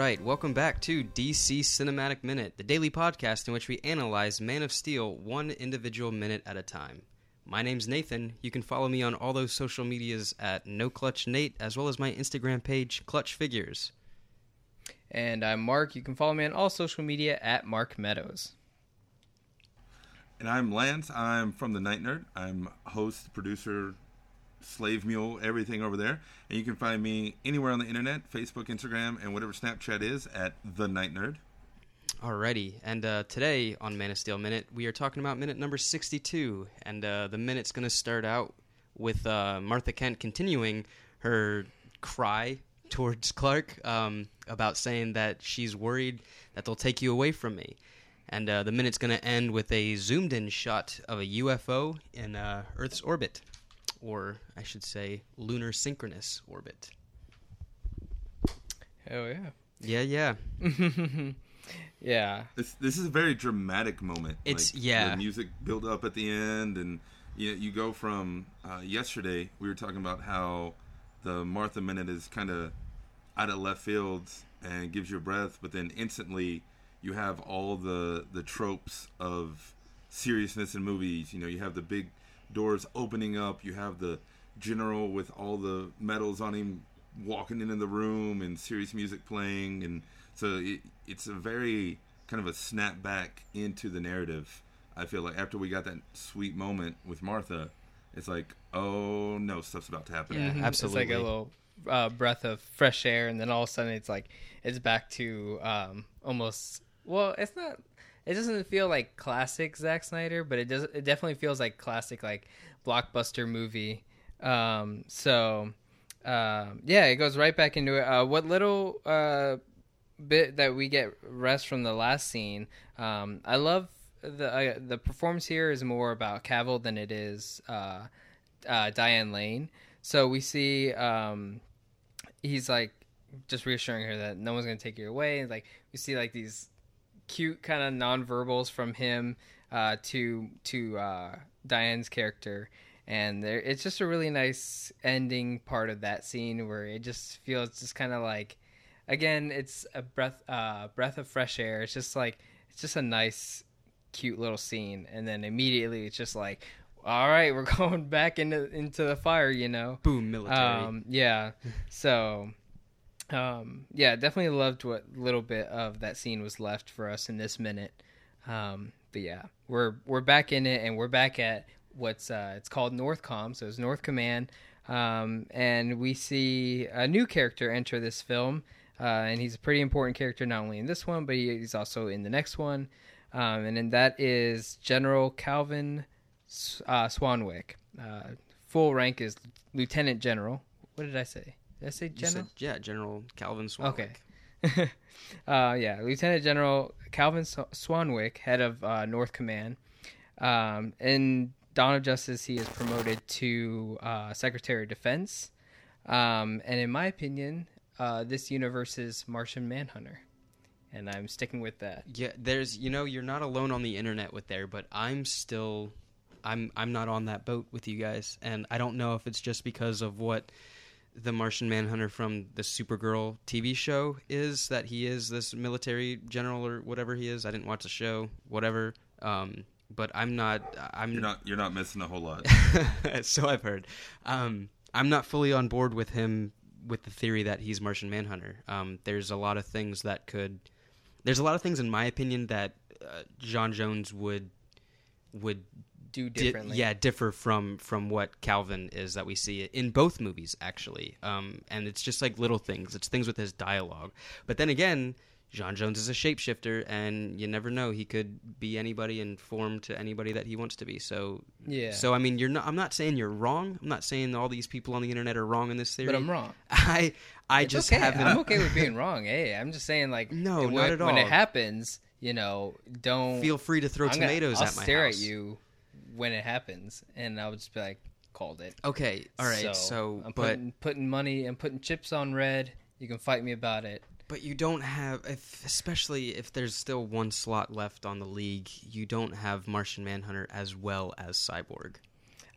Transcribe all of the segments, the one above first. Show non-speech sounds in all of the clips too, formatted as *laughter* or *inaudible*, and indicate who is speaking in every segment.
Speaker 1: All right, welcome back to DC Cinematic Minute, the daily podcast in which we analyze Man of Steel one individual minute at a time. My name's Nathan. You can follow me on all those social medias at No Clutch Nate, as well as my Instagram page, Clutch Figures.
Speaker 2: And I'm Mark. You can follow me on all social media at Mark Meadows.
Speaker 3: And I'm Lance. I'm from the Night Nerd. I'm host, producer, slave mule, everything over there. And you can find me anywhere on the internet, Facebook, Instagram, and whatever Snapchat is at the Night Nerd.
Speaker 1: Alrighty, and uh, today on Man of Steel Minute, we are talking about minute number 62, and uh, the minute's going to start out with uh, Martha Kent continuing her cry towards Clark um, about saying that she's worried that they'll take you away from me. And uh, the minute's going to end with a zoomed in shot of a UFO in uh, Earth's orbit, or I should say, lunar synchronous orbit.
Speaker 2: Oh, yeah.
Speaker 1: Yeah, yeah. *laughs*
Speaker 2: yeah.
Speaker 3: This this is a very dramatic moment.
Speaker 1: It's-
Speaker 3: Like,
Speaker 1: yeah.
Speaker 3: The music build up at the end, and you you go from uh, yesterday. We were talking about how the Martha minute is kind of out of left fields and gives you a breath, but then instantly you have all the the tropes of seriousness in movies. You know, you have the big doors opening up. You have the general with all the medals on him walking into the room and serious music playing, and so it, it's a very kind of a snap back into the narrative. I feel like after we got that sweet moment with Martha, it's like, oh no, stuff's about to happen.
Speaker 1: Yeah.
Speaker 2: Mhm.
Speaker 1: absolutely.
Speaker 2: It's like a little uh, breath of fresh air, and then all of a sudden it's like it's back to um, almost. Well, it's not. It doesn't feel like classic Zack Snyder, but it does. It definitely feels like classic, like blockbuster movie. Um, so, um, yeah, it goes right back into it. Uh, what little uh, bit that we get rest from the last scene. Um, I love the uh, the performance here is more about Cavill than it is uh, uh, Diane Lane. So we see um, he's like just reassuring her that no one's gonna take you away. And, Like we see like these cute kind of nonverbals from him uh, to to uh, Diane's character, and there it's just a really nice ending part of that scene where it just feels just kind of like again it's a breath uh, breath of fresh air. It's just like it's just a nice cute little scene, and then immediately it's just like. All right, we're *laughs* going back into into the fire, you know.
Speaker 1: Boom, military.
Speaker 2: Um, yeah. So, um, yeah, definitely loved what little bit of that scene was left for us in this minute. Um, but yeah, we're we're back in it, and we're back at what's uh, it's called Northcom. So it's North Command, um, and we see a new character enter this film, uh, and he's a pretty important character not only in this one, but he, he's also in the next one, um, and then that is General Calvin uh, Swanwick. Uh, full rank is Lieutenant General. What did I say? Did I say General?
Speaker 1: said- yeah, General Calvin Swanwick.
Speaker 2: Okay. *laughs* uh, yeah, Lieutenant General Calvin Swanwick, head of uh, North Command. Um, in Dawn of Justice, he is promoted to uh, Secretary of Defense. Um, and in my opinion, uh, this universe's Martian Manhunter. And I'm sticking with that.
Speaker 1: Yeah, there's you know you're not alone on the internet with there, but I'm still I'm I'm not on that boat with you guys, and I don't know if it's just because of what the Martian Manhunter from the Supergirl TV show is that he is this military general or whatever he is. I didn't watch the show, whatever. Um, but I'm not. I'm
Speaker 3: You're not you're not missing a whole lot. *laughs*
Speaker 1: so I've heard. Um, I'm not fully on board with him with the theory that he's Martian Manhunter. Um, there's a lot of things that could. There's a lot of things, in my opinion, that uh, John Jones would would
Speaker 2: Do
Speaker 1: di- yeah, differ from from what Calvin is that we see in both movies actually. Um, and it's just like little things. It's things with his dialogue. But then again, John Jones is a shapeshifter, and you never know. He could be anybody and form to anybody that he wants to be. So
Speaker 2: Yeah.
Speaker 1: so I mean, you're not. I'm not saying you're wrong. I'm not saying all these people on the internet are wrong in this theory.
Speaker 2: But I'm wrong. *laughs*
Speaker 1: I I
Speaker 2: It's
Speaker 1: just
Speaker 2: okay.
Speaker 1: haven't.
Speaker 2: I'm okay with being *laughs* wrong. Hey, I'm just saying, like,
Speaker 1: No,
Speaker 2: when,
Speaker 1: not at all.
Speaker 2: When it happens, you know, don't
Speaker 1: Feel free to throw
Speaker 2: I'm gonna-
Speaker 1: tomatoes
Speaker 2: I'll
Speaker 1: at my
Speaker 2: stare
Speaker 1: house.
Speaker 2: at you when it happens, and I'll just be like, called it.
Speaker 1: Okay, all right. So,
Speaker 2: I'm
Speaker 1: but
Speaker 2: putting, putting money and putting chips on red. You can fight me about it.
Speaker 1: but you don't have, if, especially if there's still one slot left on the league, you don't have Martian Manhunter as well as Cyborg.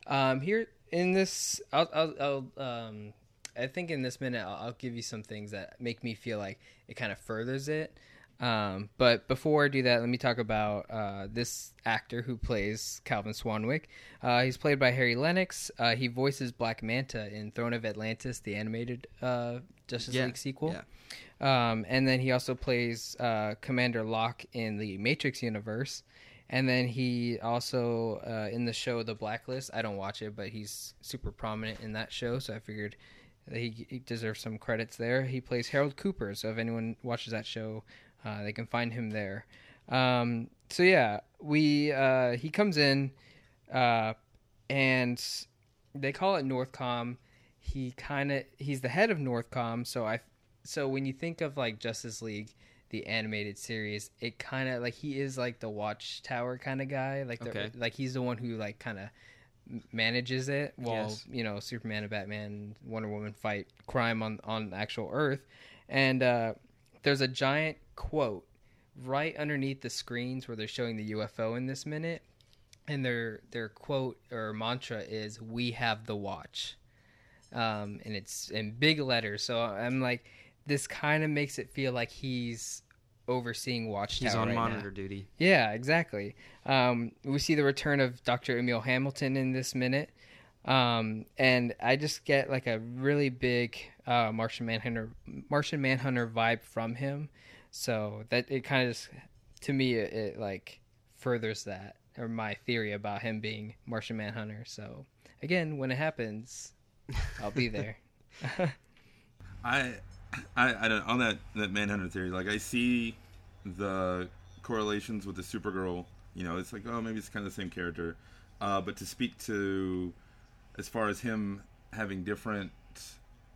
Speaker 2: Um, here in this, I'll, I'll, I'll um, I think in this minute I'll, I'll give you some things that make me feel like it kind of furthers it. Um, but before I do that, let me talk about uh, this actor who plays Calvin Swanwick. Uh, he's played by Harry Lennix. Uh, he voices Black Manta in Throne of Atlantis, the animated uh, Justice
Speaker 1: Yeah,
Speaker 2: League sequel.
Speaker 1: yeah.
Speaker 2: Um, and then he also plays uh, Commander Locke in the Matrix universe. And then he also uh, in the show The Blacklist. I don't watch it, but he's super prominent in that show, so I figured he deserves some credits there. He plays Harold Cooper, so if anyone watches that show, uh, they can find him there. Um, so yeah, we uh, he comes in, uh, and they call it Northcom. He kind of he's the head of Northcom, so I so when you think of like Justice League, the animated series, it kind of like he is like the Watchtower kind of guy, like the,
Speaker 1: Okay.
Speaker 2: like he's the one who like kind of manages it while
Speaker 1: Yes.
Speaker 2: you know Superman and Batman, Wonder Woman fight crime on on actual Earth, and uh, there's a giant quote right underneath the screens where they're showing the UFO in this minute, and their their quote or mantra is "We have the watch," um, and it's in big letters. So I'm like, this kind of makes it feel like he's overseeing Watchtower.
Speaker 1: He's on
Speaker 2: right now.
Speaker 1: monitor duty.
Speaker 2: Yeah, exactly. Um, we see the return of Dr. Emil Hamilton in this minute. Um, and I just get like a really big uh, Martian Manhunter Martian Manhunter vibe from him. So that it kind of just to me it, it like furthers that or my theory about him being Martian Manhunter. So again, when it happens, I'll be there. *laughs*
Speaker 3: I, I, I don't on that that Manhunter theory. Like I see the correlations with the Supergirl. You know, it's like oh maybe it's kind of the same character, uh, but to speak to as far as him having different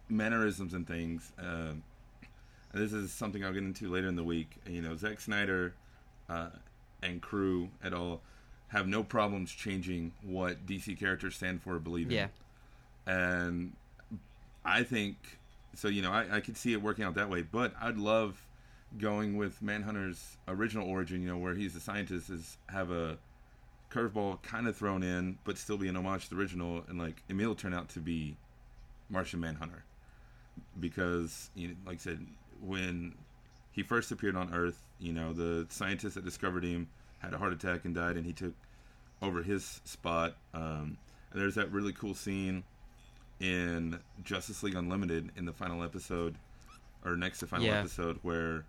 Speaker 3: mannerisms and things. Uh, and this is something I'll get into later in the week. You know, Zack Snyder uh, and crew at all have no problems changing what DC characters stand for or believe in
Speaker 1: Yeah.
Speaker 3: and I think so. You know, I, I could see it working out that way, but I'd love going with Manhunter's original origin. You know, where he's a scientist, is have a curveball kind of thrown in, but still be an homage to the original, and like Emil turned out to be Martian Manhunter because, you know, like I said, when he first appeared on Earth, you know, the scientist that discovered him had a heart attack and died, and he took over his spot. Um, and there's that really cool scene in Justice League Unlimited in the final episode, or next to final
Speaker 1: Yeah.
Speaker 3: episode, where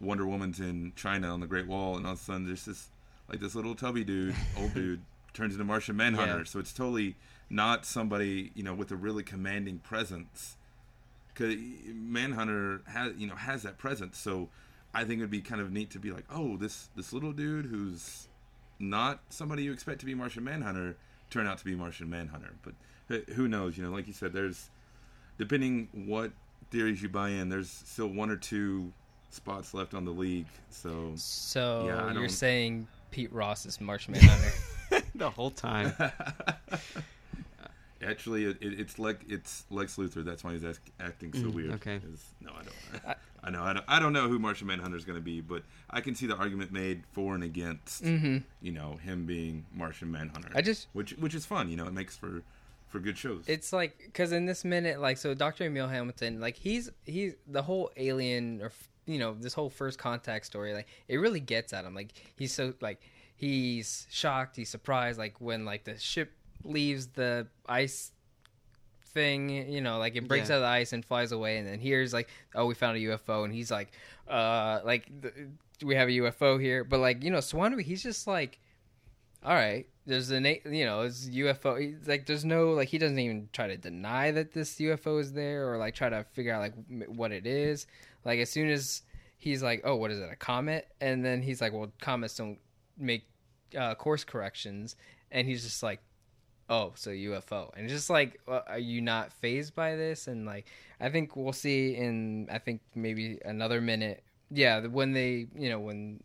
Speaker 3: Wonder Woman's in China on the Great Wall, and all of a sudden there's this like this little tubby dude, *laughs* old dude, turns into Martian Manhunter.
Speaker 1: Yeah.
Speaker 3: So it's totally not somebody you know with a really commanding presence. Because Manhunter has you know has that presence, so I think it'd be kind of neat to be like, oh, this this little dude who's not somebody you expect to be Martian Manhunter turn out to be Martian Manhunter. But who knows? You know, like you said, there's depending what theories you buy in, there's still one or two spots left on the league. So
Speaker 2: So
Speaker 3: Yeah,
Speaker 2: you're saying Pete Ross is Martian Manhunter? *laughs*
Speaker 1: the whole time. *laughs*
Speaker 3: actually, it, it, it's like it's Lex Luthor. That's why he's act, acting so
Speaker 1: Mm,
Speaker 3: weird.
Speaker 1: okay.
Speaker 3: No, I don't. *laughs* I know. I don't, I don't know who Martian Manhunter is going to be, but I can see the argument made for and against.
Speaker 2: hmm
Speaker 3: You know, him being Martian Manhunter.
Speaker 2: I just
Speaker 3: which which is fun. You know, it makes for for good shows.
Speaker 2: it's like because in this minute like so dr emil hamilton like he's he's the whole alien or you know this whole first contact story like it really gets at him like he's so like he's shocked he's surprised like when like the ship leaves the ice thing you know like it breaks
Speaker 1: Yeah.
Speaker 2: out of the ice and flies away and then here's like oh we found a ufo and he's like uh like we have a ufo here but like you know swanwick he's just like all right there's a na- you know it's ufo he's like there's no like he doesn't even try to deny that this ufo is there or like try to figure out like what it is. Like as soon as he's like oh what is it a comet? And then he's like well comets don't make uh, course corrections. And he's just like oh so ufo and just like uh, are you not fazed by this? And like i think we'll see in i think maybe another minute. Yeah when they you know when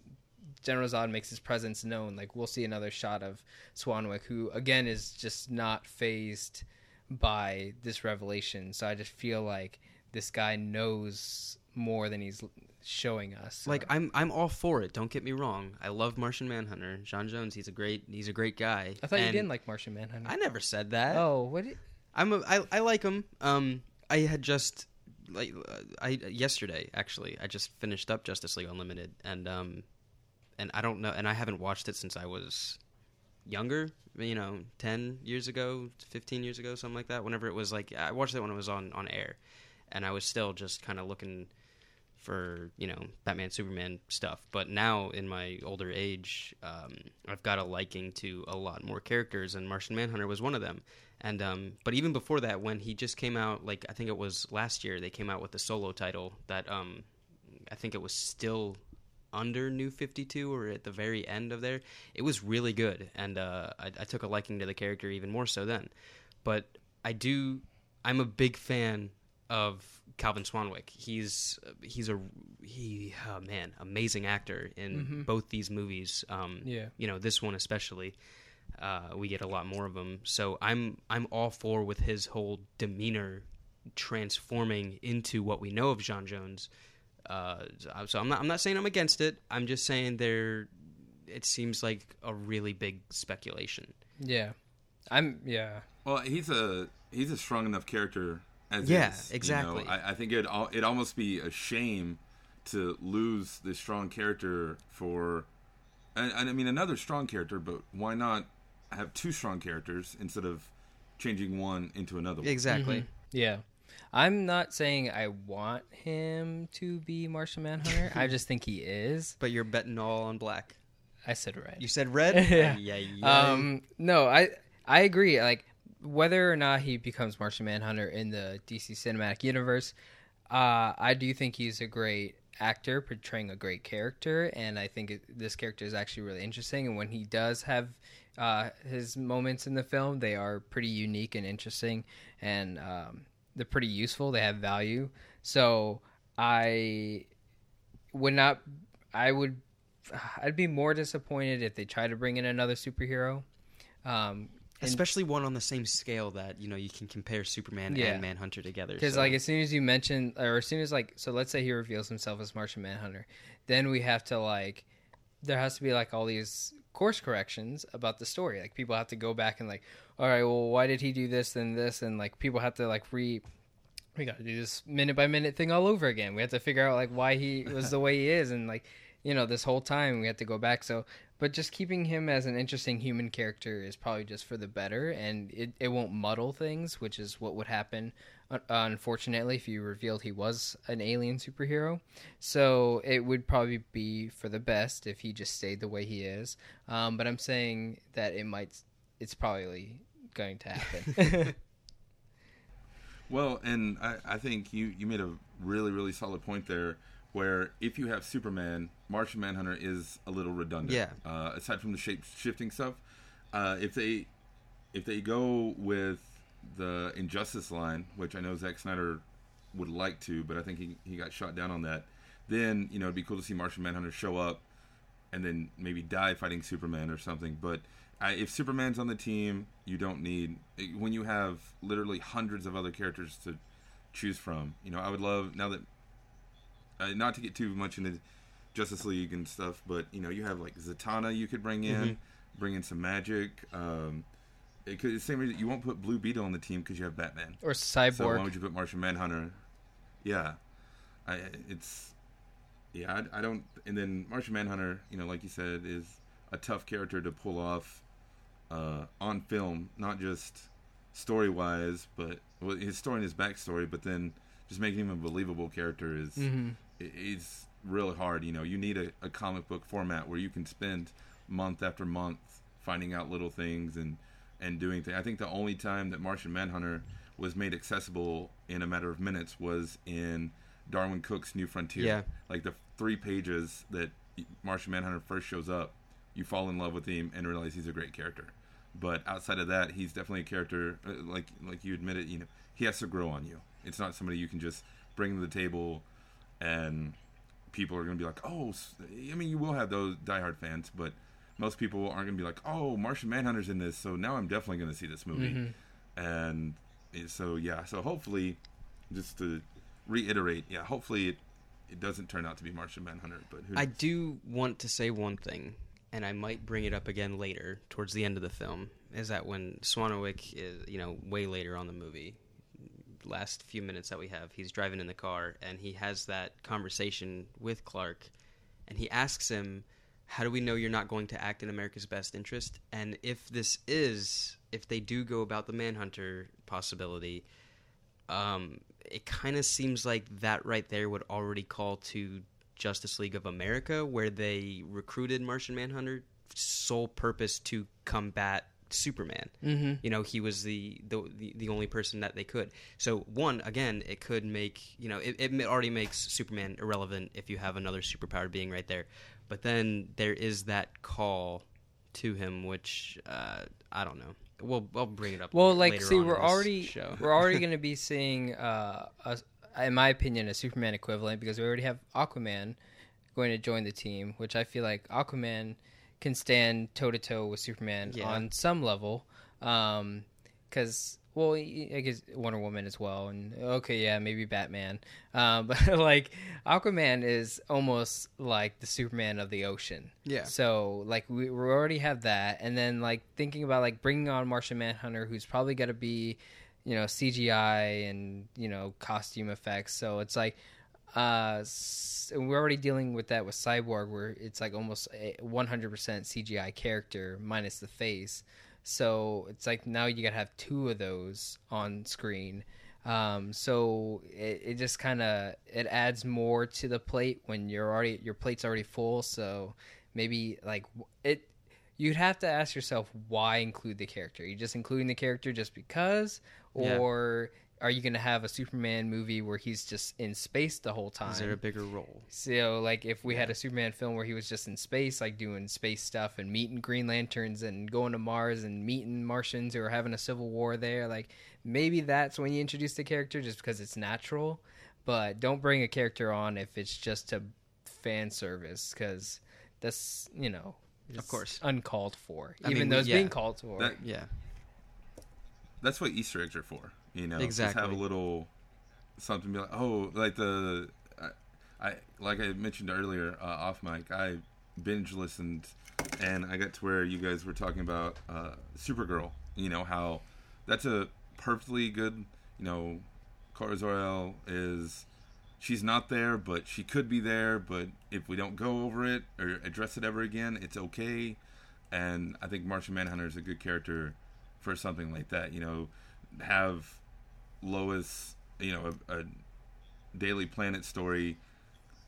Speaker 2: general zod makes his presence known like we'll see another shot of swanwick who again is just not fazed by this revelation. So i just feel like this guy knows more than he's showing us
Speaker 1: Like I'm I'm all for it. Don't get me wrong. I love Martian Manhunter. John Jones. He's a great he's a great guy.
Speaker 2: i thought you didn't like martian manhunter
Speaker 1: I never said that.
Speaker 2: oh what did,
Speaker 1: I'm a, I, I like him. Um, I had just like uh, I yesterday actually I just finished up Justice League Unlimited and um and I don't know and I haven't watched it since I was younger, you know, 10 years ago, 15 years ago, something like that. Whenever it was like I watched it when it was on on air and I was still just kind of looking for you know Batman Superman stuff. But now in my older age, um, I've got a liking to a lot more characters, and Martian Manhunter was one of them. And um, but even before that, when he just came out, like I think it was last year, they came out with the solo title that um, I think it was still under New Fifty Two or at the very end of there. It was really good, and uh, I, I took a liking to the character even more so then. But I do, I'm a big fan of Calvin Swanwick. He's he's a he oh man amazing actor in
Speaker 2: Mhm.
Speaker 1: both these movies. Um,
Speaker 2: Yeah.
Speaker 1: you know this one especially. Uh, we get a lot more of him, so I'm I'm all for with his whole demeanor transforming into what we know of John Jones. Uh, so I'm not I'm not saying I'm against it. I'm just saying there. It seems like a really big speculation.
Speaker 2: Yeah, I'm. Yeah,
Speaker 3: Well, he's a he's a strong enough character as
Speaker 1: Yeah,
Speaker 3: is, you know.
Speaker 1: exactly.
Speaker 3: I, I think it al- it almost be a shame to lose this strong character for, and, and I mean another strong character, but why not have two strong characters instead of changing one into another? one?
Speaker 1: Exactly.
Speaker 2: yeah. I'm not saying I want him to be Martian Manhunter. I just think he is. *laughs*
Speaker 1: But you're betting all on black.
Speaker 2: I said red.
Speaker 1: You said red. *laughs*
Speaker 2: Yeah.
Speaker 1: yeah. yeah.
Speaker 2: Um, no, I I agree. Like whether or not he becomes Martian Manhunter in the DC cinematic universe, uh, I do think he's a great actor portraying a great character, and I think it, this character is actually really interesting. And when he does have uh, his moments in the film, they are pretty unique and interesting, and um, they're pretty useful. They have value. So I would not. I would. I'd be more disappointed if they try to bring in another superhero. Um,
Speaker 1: especially one on the same scale that you know you can compare Superman
Speaker 2: Yeah.
Speaker 1: and Manhunter together.
Speaker 2: Because
Speaker 1: so-
Speaker 2: like as soon as you mention, or as soon as like, so let's say he reveals himself as Martian Manhunter, then we have to like, there has to be like all these course corrections about the story. Like people have to go back and like, all right, well, why did he do this and this, and like people have to like re. We got to do this minute by minute thing all over again. We have to figure out like why he *laughs* was the way he is, and like, you know, this whole time we have to go back. So, but just keeping him as an interesting human character is probably just for the better, and it, it won't muddle things, which is what would happen, uh, unfortunately, if you revealed he was an alien superhero. So it would probably be for the best if he just stayed the way he is. Um, but I'm saying that it might, it's probably going to happen. *laughs* *laughs*
Speaker 3: Well, and I, I think you, you made a really, really solid point there where if you have Superman, Martian Manhunter is a little redundant.
Speaker 1: Yeah.
Speaker 3: Uh, aside from the shape shifting stuff, uh, if they if they go with the Injustice line, which I know Zack Snyder would like to, but I think he, he got shot down on that, then, you know, it'd be cool to see Martian Manhunter show up and then maybe die fighting Superman or something. But I, if Superman's on the team, you don't need when you have literally hundreds of other characters to choose from. You know, I would love now that uh, not to get too much into Justice League and stuff, but you know, you have like Zatanna you could bring in, bring in some magic. Um, it could, it's the same reason you won't put Blue Beetle on the team because you have Batman.
Speaker 2: or Cyborg.
Speaker 3: So why would you put Martian Manhunter? Yeah, I it's yeah I, I don't. And then Martian Manhunter, you know, like you said, is a tough character to pull off uh, on film, not just story wise, but well, his story and his backstory. But then just making him a believable character is
Speaker 2: Mhm.
Speaker 3: Is really hard. You know, you need a, a comic book format where you can spend month after month finding out little things and and doing things. I think the only time that Martian Manhunter was made accessible in a matter of minutes was in Darwyn Cooke's New Frontier.
Speaker 1: Yeah.
Speaker 3: Like the three pages that Martian Manhunter first shows up, you fall in love with him and realize he's a great character. But outside of that, he's definitely a character uh, like like you admitted. You know, he has to grow on you. It's not somebody you can just bring to the table and people are going to be like, oh, I mean, you will have those diehard fans, but most people aren't going to be like, oh, Martian Manhunter's in this, so now I'm definitely going to see this movie.
Speaker 2: Mm-hmm.
Speaker 3: And so, yeah, so hopefully, just to reiterate, yeah, hopefully it, it doesn't turn out to be Martian Manhunter, but who
Speaker 1: I do want to say one thing, and I might bring it up again later, towards the end of the film, is that when Swanwick is, you know, way later on the movie, last few minutes that we have. He's driving in the car and he has that conversation with Clark, and he asks him, "How do we know you're not going to act in America's best interest?" And if this is, if they do go about the Manhunter possibility, um, it kind of seems like that right there would already call to Justice League of America, where they recruited Martian Manhunter sole purpose to combat Superman.
Speaker 2: Mm-hmm.
Speaker 1: You know, he was the, the the the only person that they could. So one, again, it could make you know it, it already makes Superman irrelevant if you have another superpowered being right there. But then there is that call to him, which uh, I don't know. We'll I'll bring it up.
Speaker 2: Well, like, see, we're already
Speaker 1: show.
Speaker 2: we're already going *laughs* to be seeing, uh, a, in my opinion, a Superman equivalent because we already have Aquaman going to join the team, which I feel like Aquaman can stand toe to toe with Superman
Speaker 1: Yeah.
Speaker 2: on some level. Because, well, I guess Wonder Woman as well, and okay, yeah, maybe Batman. Um, *laughs* but like Aquaman is almost like the Superman of the ocean.
Speaker 1: Yeah.
Speaker 2: So like we, we already have that, and then like thinking about like bringing on Martian Manhunter, who's probably gonna be, you know, CGI and you know costume effects. So it's like, uh, and we're already dealing with that with Cyborg, where it's like almost 100% CGI character minus the face. So it's like now you gotta have two of those on screen. Um, so it, it just kind of it adds more to the plate when you're already your plate's already full. So maybe like it you'd have to ask yourself why include the character. Are you just including the character just because, or are you going to have a Superman movie where he's just in space the whole time?
Speaker 1: is there a bigger role?
Speaker 2: So, like, if we had a Superman film where he was just in space, like doing space stuff and meeting Green Lanterns and going to Mars and meeting Martians who are having a civil war there, like, maybe that's when you introduce the character just because it's natural. But don't bring a character on if it's just to fan service because that's, you know,
Speaker 1: Of course.
Speaker 2: uncalled for.
Speaker 1: I
Speaker 2: even
Speaker 1: mean,
Speaker 2: though it's
Speaker 1: yeah.
Speaker 2: being called for.
Speaker 3: That-
Speaker 1: Yeah.
Speaker 3: That's what Easter eggs are for. You know, Just have a little something. Be like, oh, like the I, I like I mentioned earlier uh, off mic. I binge listened, and I got to where you guys were talking about uh, Supergirl. You know how that's a perfectly good. You know, Kara Zor-El is she's not there, but she could be there. But if we don't go over it or address it ever again, it's okay. And I think Martian Manhunter is a good character for something like that. You know, have Lois, you know, a, a Daily Planet story.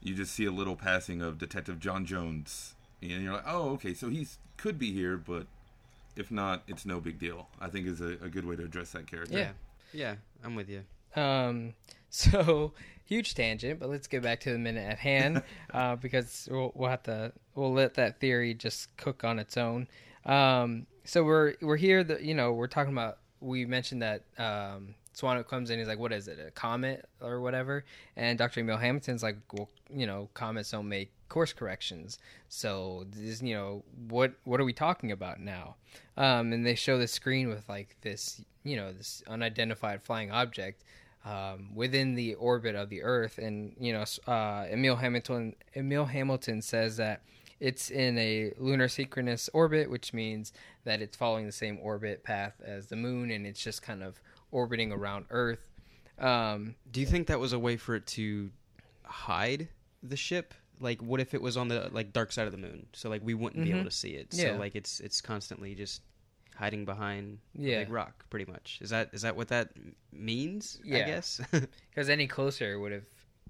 Speaker 3: You just see a little passing of Detective John Jones, and you're like, oh, okay, so he's could be here, but if not, it's no big deal. I think is a, a good way to address that character.
Speaker 1: Yeah. Yeah. I'm with you.
Speaker 2: Um, *laughs* so huge tangent, but let's get back to the minute at hand *laughs* uh, because we'll, we'll have to we'll let that theory just cook on its own. Um, so we're we're here. The you know we're talking about. We mentioned that um, comes in. He's like, "What is it? A comet or whatever?" And Doctor Emil Hamilton's like, "Well, you know, comets don't make course corrections. So this, you know, what what are we talking about now?" Um, and they show the screen with like this, you know, this unidentified flying object um, within the orbit of the Earth. And you know, uh, Emil Hamilton Emil Hamilton says that it's in a lunar synchronous orbit, which means that it's following the same orbit path as the moon, and it's just kind of orbiting around Earth. Um,
Speaker 1: Do you think that was a way for it to hide the ship? Like, what if it was on the like dark side of the moon, so like we wouldn't be able
Speaker 2: Mhm.
Speaker 1: to see it?
Speaker 2: Yeah.
Speaker 1: So like it's it's constantly just hiding behind
Speaker 2: Yeah.
Speaker 1: a big rock, pretty much. Is that is that what that means? I guess. *laughs*
Speaker 2: because any closer would have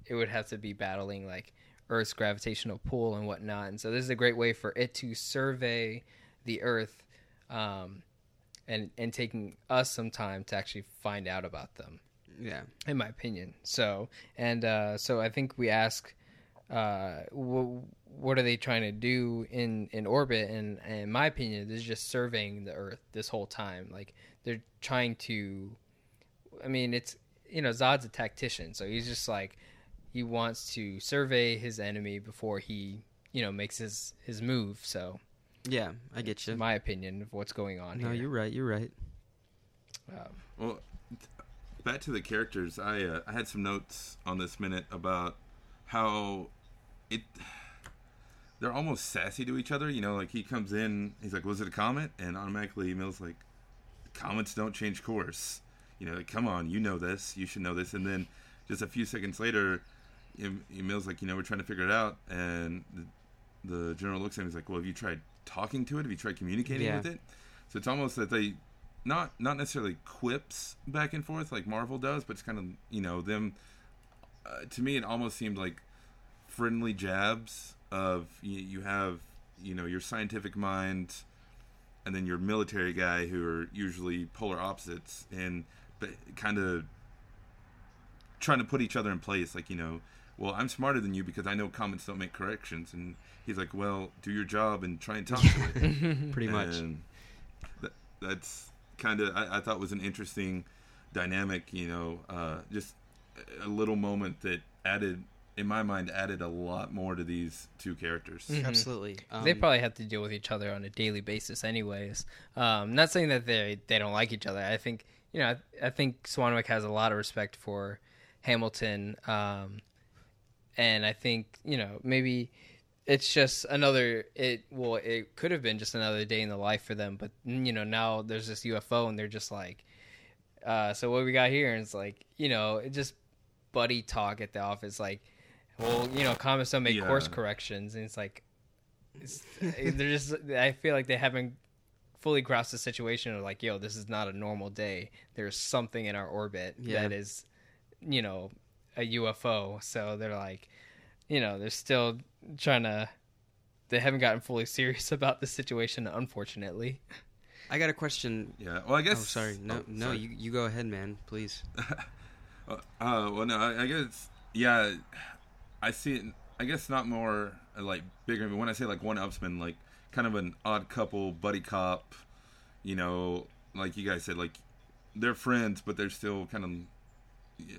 Speaker 2: it would have to be battling like Earth's gravitational pull and whatnot. And so this is a great way for it to survey the Earth, um, and and taking us some time to actually find out about them,
Speaker 1: yeah.
Speaker 2: in my opinion. So and uh, so I think we ask. Uh, wh- what are they trying to do in, in orbit? And, and in my opinion, this is just surveying the Earth this whole time. Like they're trying to I mean, it's you know Zod's a tactician, so he's just like he wants to survey his enemy before he you know makes his his move. So,
Speaker 1: Yeah, I get you.
Speaker 2: my opinion of what's going on
Speaker 1: No,
Speaker 2: here.
Speaker 1: you're right. You're right.
Speaker 2: Um,
Speaker 3: Well, back to the characters. I uh, I had some notes on this minute about how it they're almost sassy to each other. You know, like he comes in, he's like, "Was it a comet?" And automatically Emil's like, "Comets don't change course." you know, like, come on, you know this, you should know this, and then just a few seconds later, em- Emil's like, you know, we're trying to figure it out, and the, the general looks at him, and he's like, well, have you tried talking to it? Have you tried communicating
Speaker 1: Yeah.
Speaker 3: with it? So it's almost that they not not necessarily quips back and forth like Marvel does, but it's kind of you know them. Uh, to me, it almost seemed like friendly jabs of you, you have you know your scientific mind, and then your military guy who are usually polar opposites, and but kind of trying to put each other in place. Like you know, well, I'm smarter than you because I know comets don't make corrections, and he's like, well, do your job and try and talk to it. *laughs*
Speaker 1: Pretty much.
Speaker 3: That, that's kind of I, I thought was an interesting dynamic. You know, uh, just a little moment that added, in my mind, added a lot more to these two characters.
Speaker 1: Absolutely. Um,
Speaker 2: they probably have to deal with each other on a daily basis, anyways. Um, not saying that they they don't like each other. I think you know. I, I think Swanwick has a lot of respect for Hamilton, um, and I think you know maybe it's just another. It well, it could have been just another day in the life for them, but you know now there's this UFO, and they're just like, uh, so what we got here, and it's like you know it just buddy talk at the office, like. Well, you know, comets don't make
Speaker 3: Yeah.
Speaker 2: course corrections, and it's like it's, they're just i feel like they haven't fully grasped the situation of like yo this is not a normal day there's something in our orbit
Speaker 1: Yeah.
Speaker 2: that is you know a ufo so they're like you know they're still trying to they haven't gotten fully serious *laughs* about the situation unfortunately
Speaker 1: I got a question.
Speaker 3: Yeah. Well, I guess.
Speaker 1: Oh, sorry. No,
Speaker 3: oh,
Speaker 1: no.
Speaker 3: sorry.
Speaker 1: You you go ahead, man. Please. *laughs*
Speaker 3: Uh, uh, well, no, I, I guess, yeah, I see it. I guess not more like bigger. But when I say like one upsman, like kind of an odd couple, buddy cop. You know, like you guys said, like they're friends, but they're still kind of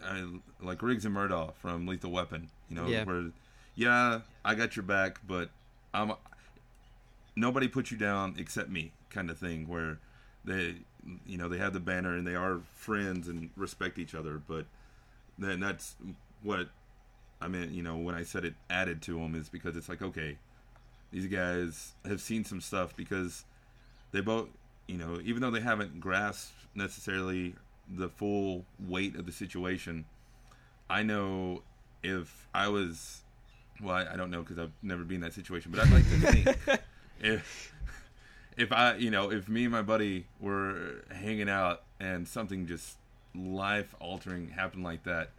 Speaker 3: I, like Riggs and Murtaugh from Lethal Weapon. You know,
Speaker 1: Yeah.
Speaker 3: where yeah, I got your back, but I'm nobody put you down except me, kind of thing. Where they, you know, they have the banner and they are friends and respect each other. But then that's what I meant. You know, when I said it added to them is because it's like okay, these guys have seen some stuff because they both, you know, even though they haven't grasped necessarily the full weight of the situation, I know if I was, well, I, I don't know because I've never been in that situation, but I'd like to think *laughs* if if I, you know, if me and my buddy were hanging out and something just life altering happened like that,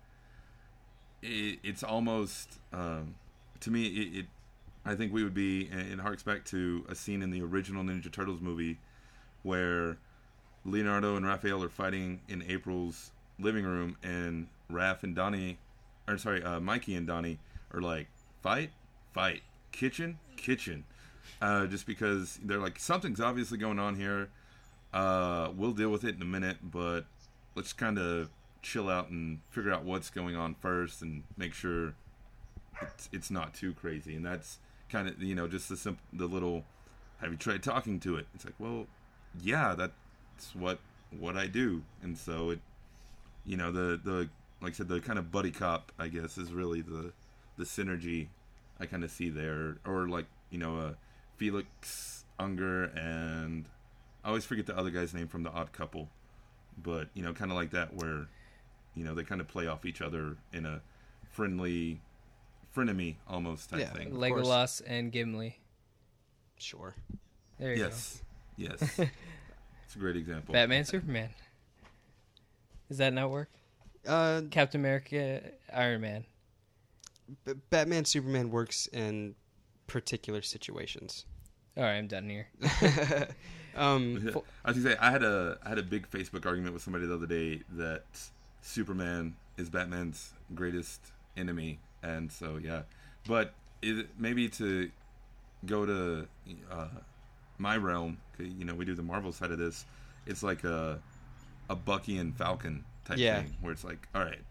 Speaker 3: it, it's almost um, to me it, it. I think we would be, and it harks back to a scene in the original Ninja Turtles movie where Leonardo and Raphael are fighting in April's living room, and Raph and Donnie, or sorry, uh, Mikey and Donnie are like, fight, fight, kitchen, kitchen. Uh, just because they're like, something's obviously going on here. Uh, we'll deal with it in a minute, but let's kind of chill out and figure out what's going on first and make sure it's, it's not too crazy. And that's kind of, you know, just the simple, the little, have you tried talking to it? It's like, well, yeah, that's what what I do, and so it, you know, the the like I said, the kind of buddy cop, I guess, is really the the synergy I kind of see there, or like you know, uh, Felix Unger and I always forget the other guy's name from the Odd Couple, but you know, kind of like that, where you know they kind of play off each other in a friendly, frenemy almost type
Speaker 1: Yeah.
Speaker 3: thing.
Speaker 1: course.
Speaker 2: legolas and gimli
Speaker 1: Sure.
Speaker 2: there you go.
Speaker 3: Yes, yes, *laughs* it's a great example.
Speaker 2: batman superman. Does that not work?
Speaker 1: Uh,
Speaker 2: captain america iron man.
Speaker 1: B- Batman Superman works in particular situations.
Speaker 2: all right i'm done here. *laughs*
Speaker 1: Um,
Speaker 3: I was gonna say I had a I had a big Facebook argument with somebody the other day that Superman is Batman's greatest enemy, and so yeah, but it, maybe to go to uh, my realm, you know, we do the Marvel side of this. It's like a a Bucky and Falcon type
Speaker 1: Yeah.
Speaker 3: thing, where it's like, all right,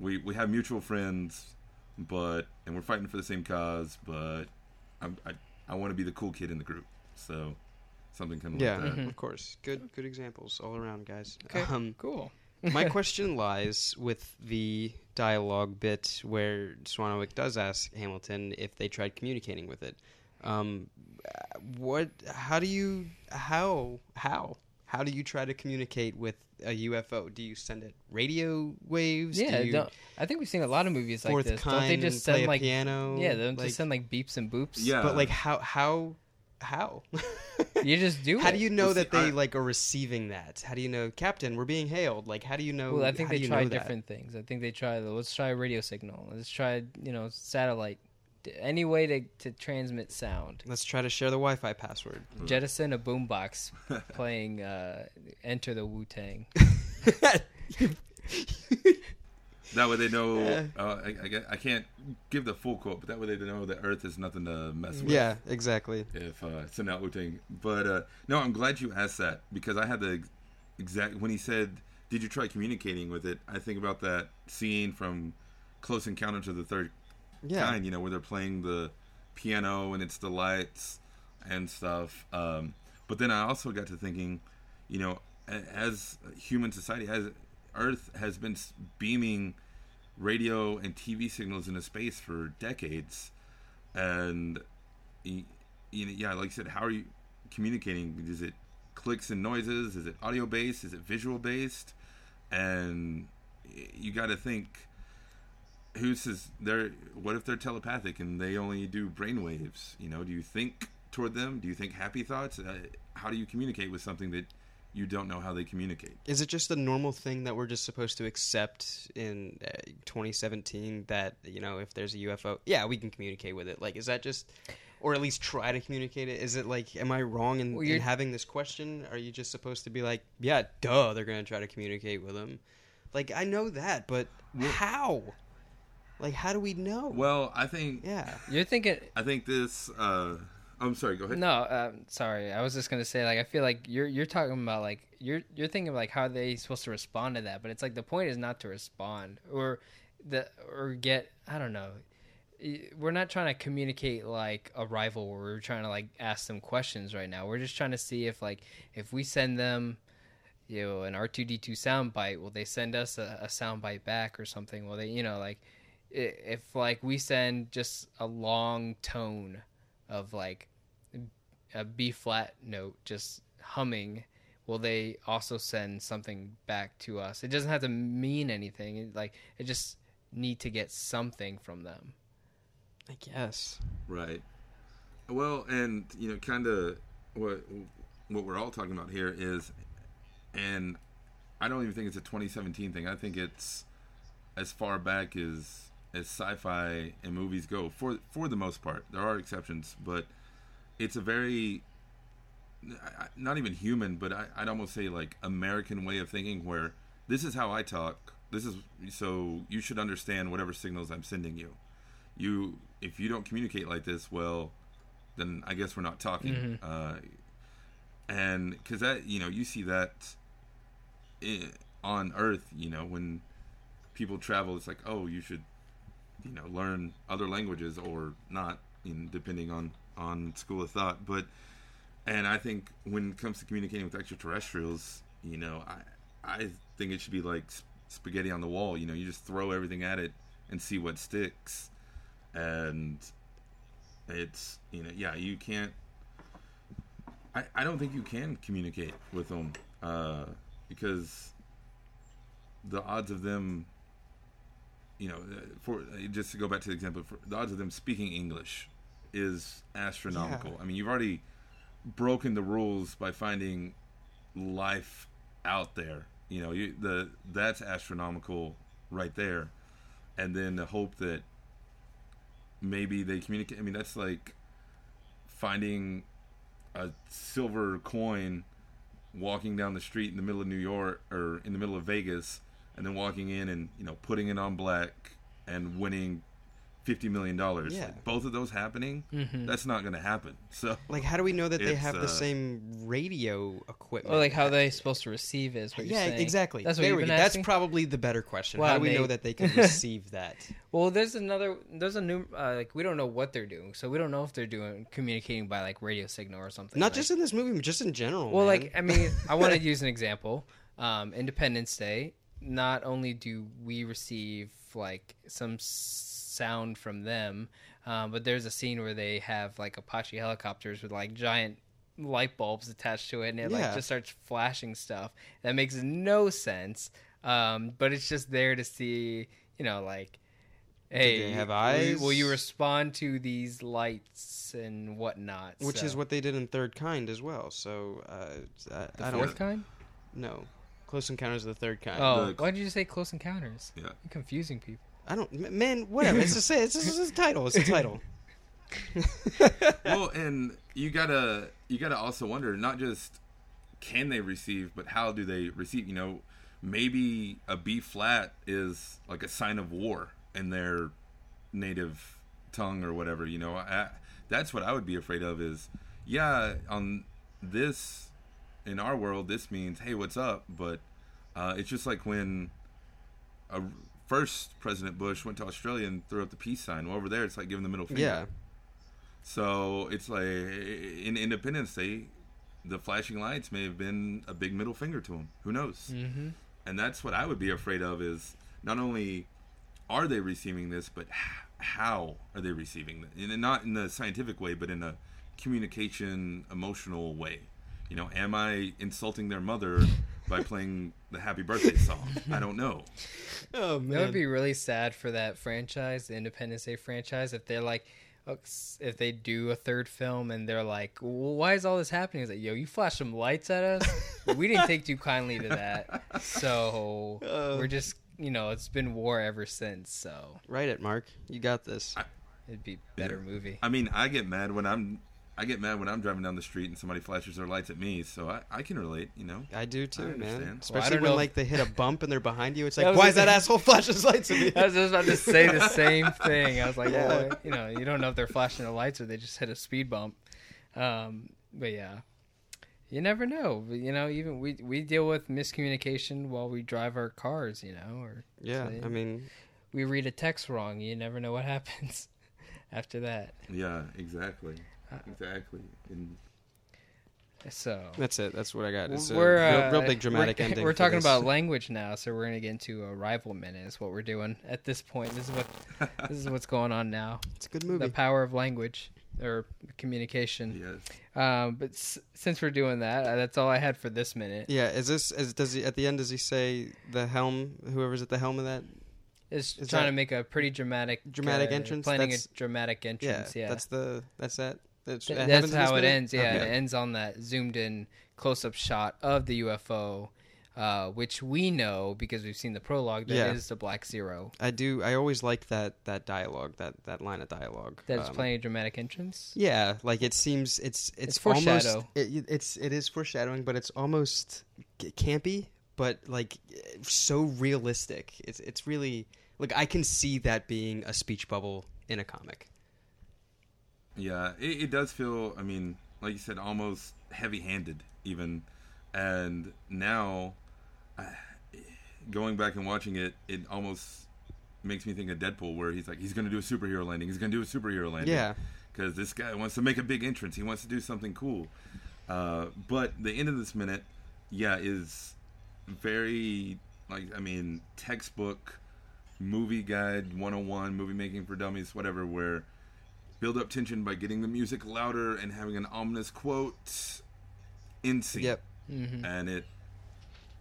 Speaker 3: we we have mutual friends, but and we're fighting for the same cause, but I'm, I I want to be the cool kid in the group, so something kind of
Speaker 1: yeah,
Speaker 3: like that.
Speaker 1: of course. Good, good examples all around, guys.
Speaker 2: okay *laughs*
Speaker 1: Um,
Speaker 2: cool
Speaker 1: my *laughs* question lies with the dialogue bit where Swanwick does ask Hamilton if they tried communicating with it. Um, what? How do you? How? How? how do you try to communicate with a UFO? Do you send it radio waves?
Speaker 2: Yeah,
Speaker 1: do you,
Speaker 2: don't- I think we've seen a lot of movies like this.
Speaker 1: kind
Speaker 2: Don't they just send like
Speaker 1: piano?
Speaker 2: yeah, they don't
Speaker 1: like,
Speaker 2: just send like beeps and boops.
Speaker 3: Yeah.
Speaker 1: but like how how how? *laughs*
Speaker 2: you just do. *laughs*
Speaker 1: how
Speaker 2: it.
Speaker 1: do you know
Speaker 3: Well, see,
Speaker 1: that they
Speaker 3: I-
Speaker 1: like are receiving that? How do you know, Captain? We're being hailed. Like, how do you know?
Speaker 2: Well, I think they try
Speaker 1: know that?
Speaker 2: different things. I think they try. the- Let's try a radio signal. Let's try you know satellite. D- Any way to to transmit sound.
Speaker 1: Let's try to share the Wi-Fi password.
Speaker 2: Jettison a boombox *laughs* playing uh, "Enter the Wu Tang." *laughs*
Speaker 3: That way they know. Uh, I, I, I can't give the full quote, but that way they know that Earth is nothing to mess with.
Speaker 1: yeah, exactly.
Speaker 3: If uh, send out Wu-Tang. But uh, no, I'm glad you asked that because I had the exact when he said, "Did you try communicating with it?" I think about that scene from Close Encounters of the Third
Speaker 1: Yeah,
Speaker 3: Kind. You know, where they're playing the piano and it's the lights and stuff. Um, but then I also got to thinking, you know, as human society, as Earth has been beaming radio and TV signals into space for decades, and you know, yeah, like you said, how are you communicating? Is it clicks and noises? Is it audio based? Is it visual based? And you got to think who says they're what if they're telepathic and they only do brain waves you know do you think toward them do you think happy thoughts uh, how do you communicate with something that you don't know how they communicate
Speaker 1: is it just a normal thing that we're just supposed to accept in uh, 2017 that you know if there's a UFO, yeah, we can communicate with it? Like, is that just, or at least try to communicate it? Is it like, am I wrong in,
Speaker 2: Well,
Speaker 1: in having this question? Are you just supposed to be like, yeah, duh, they're gonna try to communicate with them? Like, I know that, but how? Like, how do we know?
Speaker 3: well i think
Speaker 1: yeah,
Speaker 2: You're thinking
Speaker 3: i think this uh i'm sorry go ahead
Speaker 2: No, um, sorry. I was just gonna say, like, I feel like you're you're talking about like you're you're thinking of like how are they supposed to respond to that, but it's like the point is not to respond or the or get I don't know. We're not trying to communicate like a rival we're trying to like ask them questions right now. We're just trying to see if like if we send them you know an R2D2 soundbite, will they send us a, a soundbite back or something? Will they you know like i- if like we send just a long tone of like a B flat note just humming, will they also send something back to us? It doesn't have to mean anything. It, like it just need to get something from them.
Speaker 1: I guess.
Speaker 3: Right. Well, and you know, kind of what what we're all talking about here is, and I don't even think it's a 2017 thing. I think it's as far back as as sci-fi and movies go. For for the most part, there are exceptions, but it's a very not even human, but I, I'd almost say like American way of thinking, where this is how I talk. This is so you should understand whatever signals I'm sending you you if you don't communicate like this well then i guess we're not talking uh, and because that you know you see that on earth you know when people travel it's like oh you should you know learn other languages or not in depending on on school of thought. But and i think when it comes to communicating with extraterrestrials you know i i think it should be like sp- spaghetti on the wall. You know you just throw everything at it and see what sticks. And it's you know yeah you can't i i don't think you can communicate with them uh because the odds of them you know uh, for uh, just to go back to the example for the odds of them speaking english is astronomical
Speaker 1: Yeah.
Speaker 3: i mean you've already broken the rules by finding life out there you know you the that's astronomical right there and then the hope that maybe they communicate. I mean, that's like finding a silver coin walking down the street in the middle of New York or in the middle of Vegas and then walking in and, you know, putting it on black and winning $50 million.
Speaker 1: Yeah.
Speaker 3: Like, both of those happening, that's not going to happen. So,
Speaker 1: Like, how do we know that they
Speaker 3: It's,
Speaker 1: have the
Speaker 3: uh,
Speaker 1: same radio equipment?
Speaker 2: Or like how they supposed to receive is what
Speaker 1: yeah,
Speaker 2: you're saying.
Speaker 1: exactly.
Speaker 2: That's what you've
Speaker 1: we
Speaker 2: been.
Speaker 1: That's probably the better question.
Speaker 2: Wow,
Speaker 1: how do we know that they can *laughs* receive that?
Speaker 2: Well, there's another. There's a new. Uh, like we don't know what they're doing, so we don't know if they're doing communicating by like radio signal or something.
Speaker 1: Not
Speaker 2: like-
Speaker 1: just in this movie, but just in general.
Speaker 2: Well,
Speaker 1: man.
Speaker 2: like I mean, I want to *laughs* use an example. Um, Independence Day. Not only do we receive like some sound from them, um, but there's a scene where they have like Apache helicopters with like giant light bulbs attached to it, and it like just starts flashing stuff. That makes no sense. Um, but it's just there to see, you know, like, hey,
Speaker 1: they have
Speaker 2: will you- Will you respond to these lights and whatnot?
Speaker 1: Which
Speaker 2: So-
Speaker 1: is what they did in Third Kind as well. So uh, I,
Speaker 2: the
Speaker 1: I don't
Speaker 2: fourth kind.
Speaker 1: no. Close Encounters of the Third Kind.
Speaker 2: Oh,
Speaker 3: The-
Speaker 2: why did you say Close Encounters?
Speaker 3: Yeah.
Speaker 2: You're confusing people.
Speaker 1: I don't, man. Whatever. It's just it's, just, it's a title. It's a title. *laughs*
Speaker 3: well, and you gotta you gotta also wonder not just can they receive, but how do they receive? You know, maybe a B flat is like a sign of war in their native tongue or whatever. You know, I, that's what I would be afraid of. Is yeah, on this in our world, this means hey, what's up? But uh, it's just like when a first President Bush went to Australia and threw up the peace sign. Well, over there, it's like giving the middle finger.
Speaker 1: yeah.
Speaker 3: So it's like in Independence Day, the flashing lights may have been a big middle finger to him. Who knows?
Speaker 2: Mm-hmm.
Speaker 3: And that's what I would be afraid of is not only are they receiving this, but how are they receiving it? And not in a scientific way, but in a communication, emotional way. You know, am I insulting their mother by *laughs* playing the happy birthday song? I don't know.
Speaker 1: Oh man.
Speaker 2: That would be really sad for that franchise, the Independence Day franchise, if they're like, if they do a third film and they're like, well, "Why is all this happening?" Is like, "Yo, you flashed some lights at us. we didn't take too kindly to that, so
Speaker 1: Uh.
Speaker 2: we're just, you know, it's been war ever since. So
Speaker 1: Write it, Mark. You got this.
Speaker 2: it'd be better
Speaker 3: Yeah.
Speaker 2: movie."
Speaker 3: I mean, I get mad when I'm I get mad when I'm driving down the street and somebody flashes their lights at me, so I, I can relate, you know.
Speaker 1: I do too,
Speaker 3: I
Speaker 1: man.
Speaker 3: understand. Well,
Speaker 1: Especially when
Speaker 2: know-
Speaker 1: like they hit a bump and they're behind you. It's like, why is that
Speaker 2: thing.
Speaker 1: asshole flashes lights at me?
Speaker 2: I was just about to say the *laughs* same thing. I was like,
Speaker 1: Yeah.
Speaker 2: well, you know, you don't know if they're flashing the lights or they just hit a speed bump. Um, but yeah, you never know. But, You know, even we we deal with miscommunication while we drive our cars. You know, or
Speaker 1: yeah,
Speaker 2: So,
Speaker 1: I mean,
Speaker 2: we read a text wrong. You never know what *laughs* happens after that.
Speaker 3: Yeah, exactly, exactly. And
Speaker 2: So
Speaker 1: that's it. That's what I got. It's a
Speaker 2: we're
Speaker 1: real,
Speaker 2: uh,
Speaker 1: real big dramatic
Speaker 2: we're,
Speaker 1: ending.
Speaker 2: We're talking
Speaker 1: this.
Speaker 2: about language now, so we're gonna get into Arrival minute. Is what we're doing at this point. This is what *laughs* this is what's going on now.
Speaker 1: It's a good movie.
Speaker 2: The power of language or communication.
Speaker 3: yes,
Speaker 2: Um, but s- since we're doing that, uh, that's all I had for this minute.
Speaker 1: yeah, is this? Is, does he at the end? Does he say the helm? Whoever's at the helm of that
Speaker 2: is,
Speaker 1: Is
Speaker 2: trying
Speaker 1: that-
Speaker 2: to make a pretty dramatic,
Speaker 1: Dramatic
Speaker 2: uh,
Speaker 1: entrance?
Speaker 2: Planning
Speaker 1: That's-
Speaker 2: a dramatic
Speaker 1: Yeah,
Speaker 2: entrance. Yeah,
Speaker 1: that's the. That's that. That's, that
Speaker 2: that's how it ends. Yeah,
Speaker 1: Okay.
Speaker 2: it ends on that zoomed in close up shot of the UFO, uh, which we know because we've seen the prologue. That is
Speaker 1: Yeah.
Speaker 2: the Black Zero.
Speaker 1: I do. I always like that that dialogue. That that line of dialogue.
Speaker 2: That's
Speaker 1: Um,
Speaker 2: playing a dramatic entrance.
Speaker 1: Yeah, like it seems it's it's,
Speaker 2: It's foreshadow.
Speaker 1: almost it, it's it is foreshadowing, but it's almost campy, but like so realistic. It's it's really like I can see that being a speech bubble in a comic.
Speaker 3: Yeah, it, it does feel. I mean, like you said, almost heavy-handed, even. And now, uh, going back and watching it, it almost makes me think of Deadpool, where he's like, he's going to do a superhero landing. He's going to do a superhero landing.
Speaker 1: Yeah,
Speaker 3: because this guy wants to make a big entrance. He wants to do something cool. Uh, but the end of this minute, yeah, is very like I mean textbook movie guide 101 movie making for dummies whatever where build up tension by getting the music louder and having an ominous quote in scene
Speaker 1: yep.
Speaker 2: hmm
Speaker 3: and it,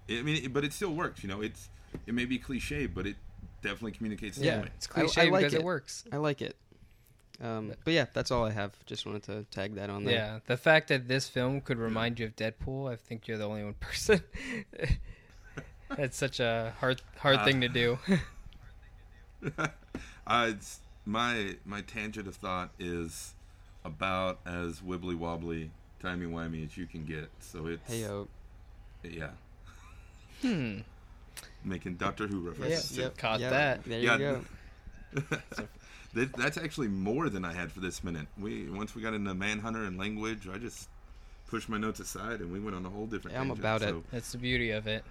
Speaker 3: I mean it, but it still works you know it's it may be cliche but it definitely communicates the
Speaker 1: Yeah.
Speaker 3: point.
Speaker 2: It's
Speaker 1: I- I like
Speaker 2: because it.
Speaker 1: it.
Speaker 2: works.
Speaker 1: I like it. Um, but yeah, that's all I have. Just wanted to tag that on there.
Speaker 2: Yeah, the fact that this film could remind you of Deadpool, I think you're the only one *laughs* person. That's such a hard hard
Speaker 3: Uh,
Speaker 2: thing to do. *laughs*
Speaker 3: uh, it's, my my tangent of thought is about as wibbly wobbly, timey wimey as you can get. So it's
Speaker 1: Hey yo.
Speaker 3: yeah,
Speaker 2: hmm.
Speaker 3: making Doctor Who references.
Speaker 2: Yep. Caught
Speaker 1: yeah,
Speaker 2: that.
Speaker 1: There
Speaker 3: Yeah.
Speaker 1: you go. *laughs*
Speaker 3: that's actually more than I had for this minute. We once we got into Manhunter and language, I just pushed my notes aside and we went on a whole different.
Speaker 1: Yeah, I'm
Speaker 3: tangent,
Speaker 1: about it.
Speaker 2: That's the beauty of it.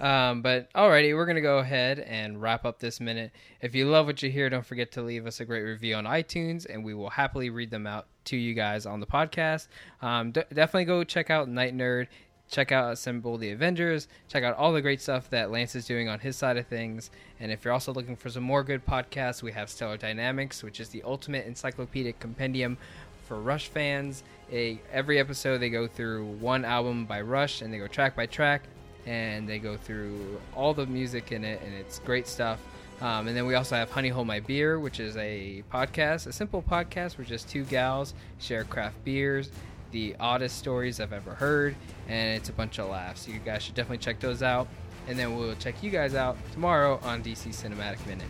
Speaker 2: Um, but alrighty, we're gonna go ahead and wrap up this minute. If you love what you hear, don't forget to leave us a great review on iTunes, and we will happily read them out to you guys on the podcast. Um, d- definitely go check out Night Nerd. Check out Assemble the Avengers. Check out all the great stuff that Lance is doing on his side of things. And if you're also looking for some more good podcasts, we have Stellar Dynamics, which is the ultimate encyclopedic compendium for Rush fans. A, every episode they go through one album by Rush and they go track by track and they go through all the music in it and it's great stuff. Um, and then we also have Honey Hold My Beer, which is a podcast, a simple podcast where just two gals share craft beers, the oddest stories I've ever heard, and it's a bunch of laughs. You guys should definitely check those out. And then we'll check you guys out tomorrow on DC Cinematic Minute.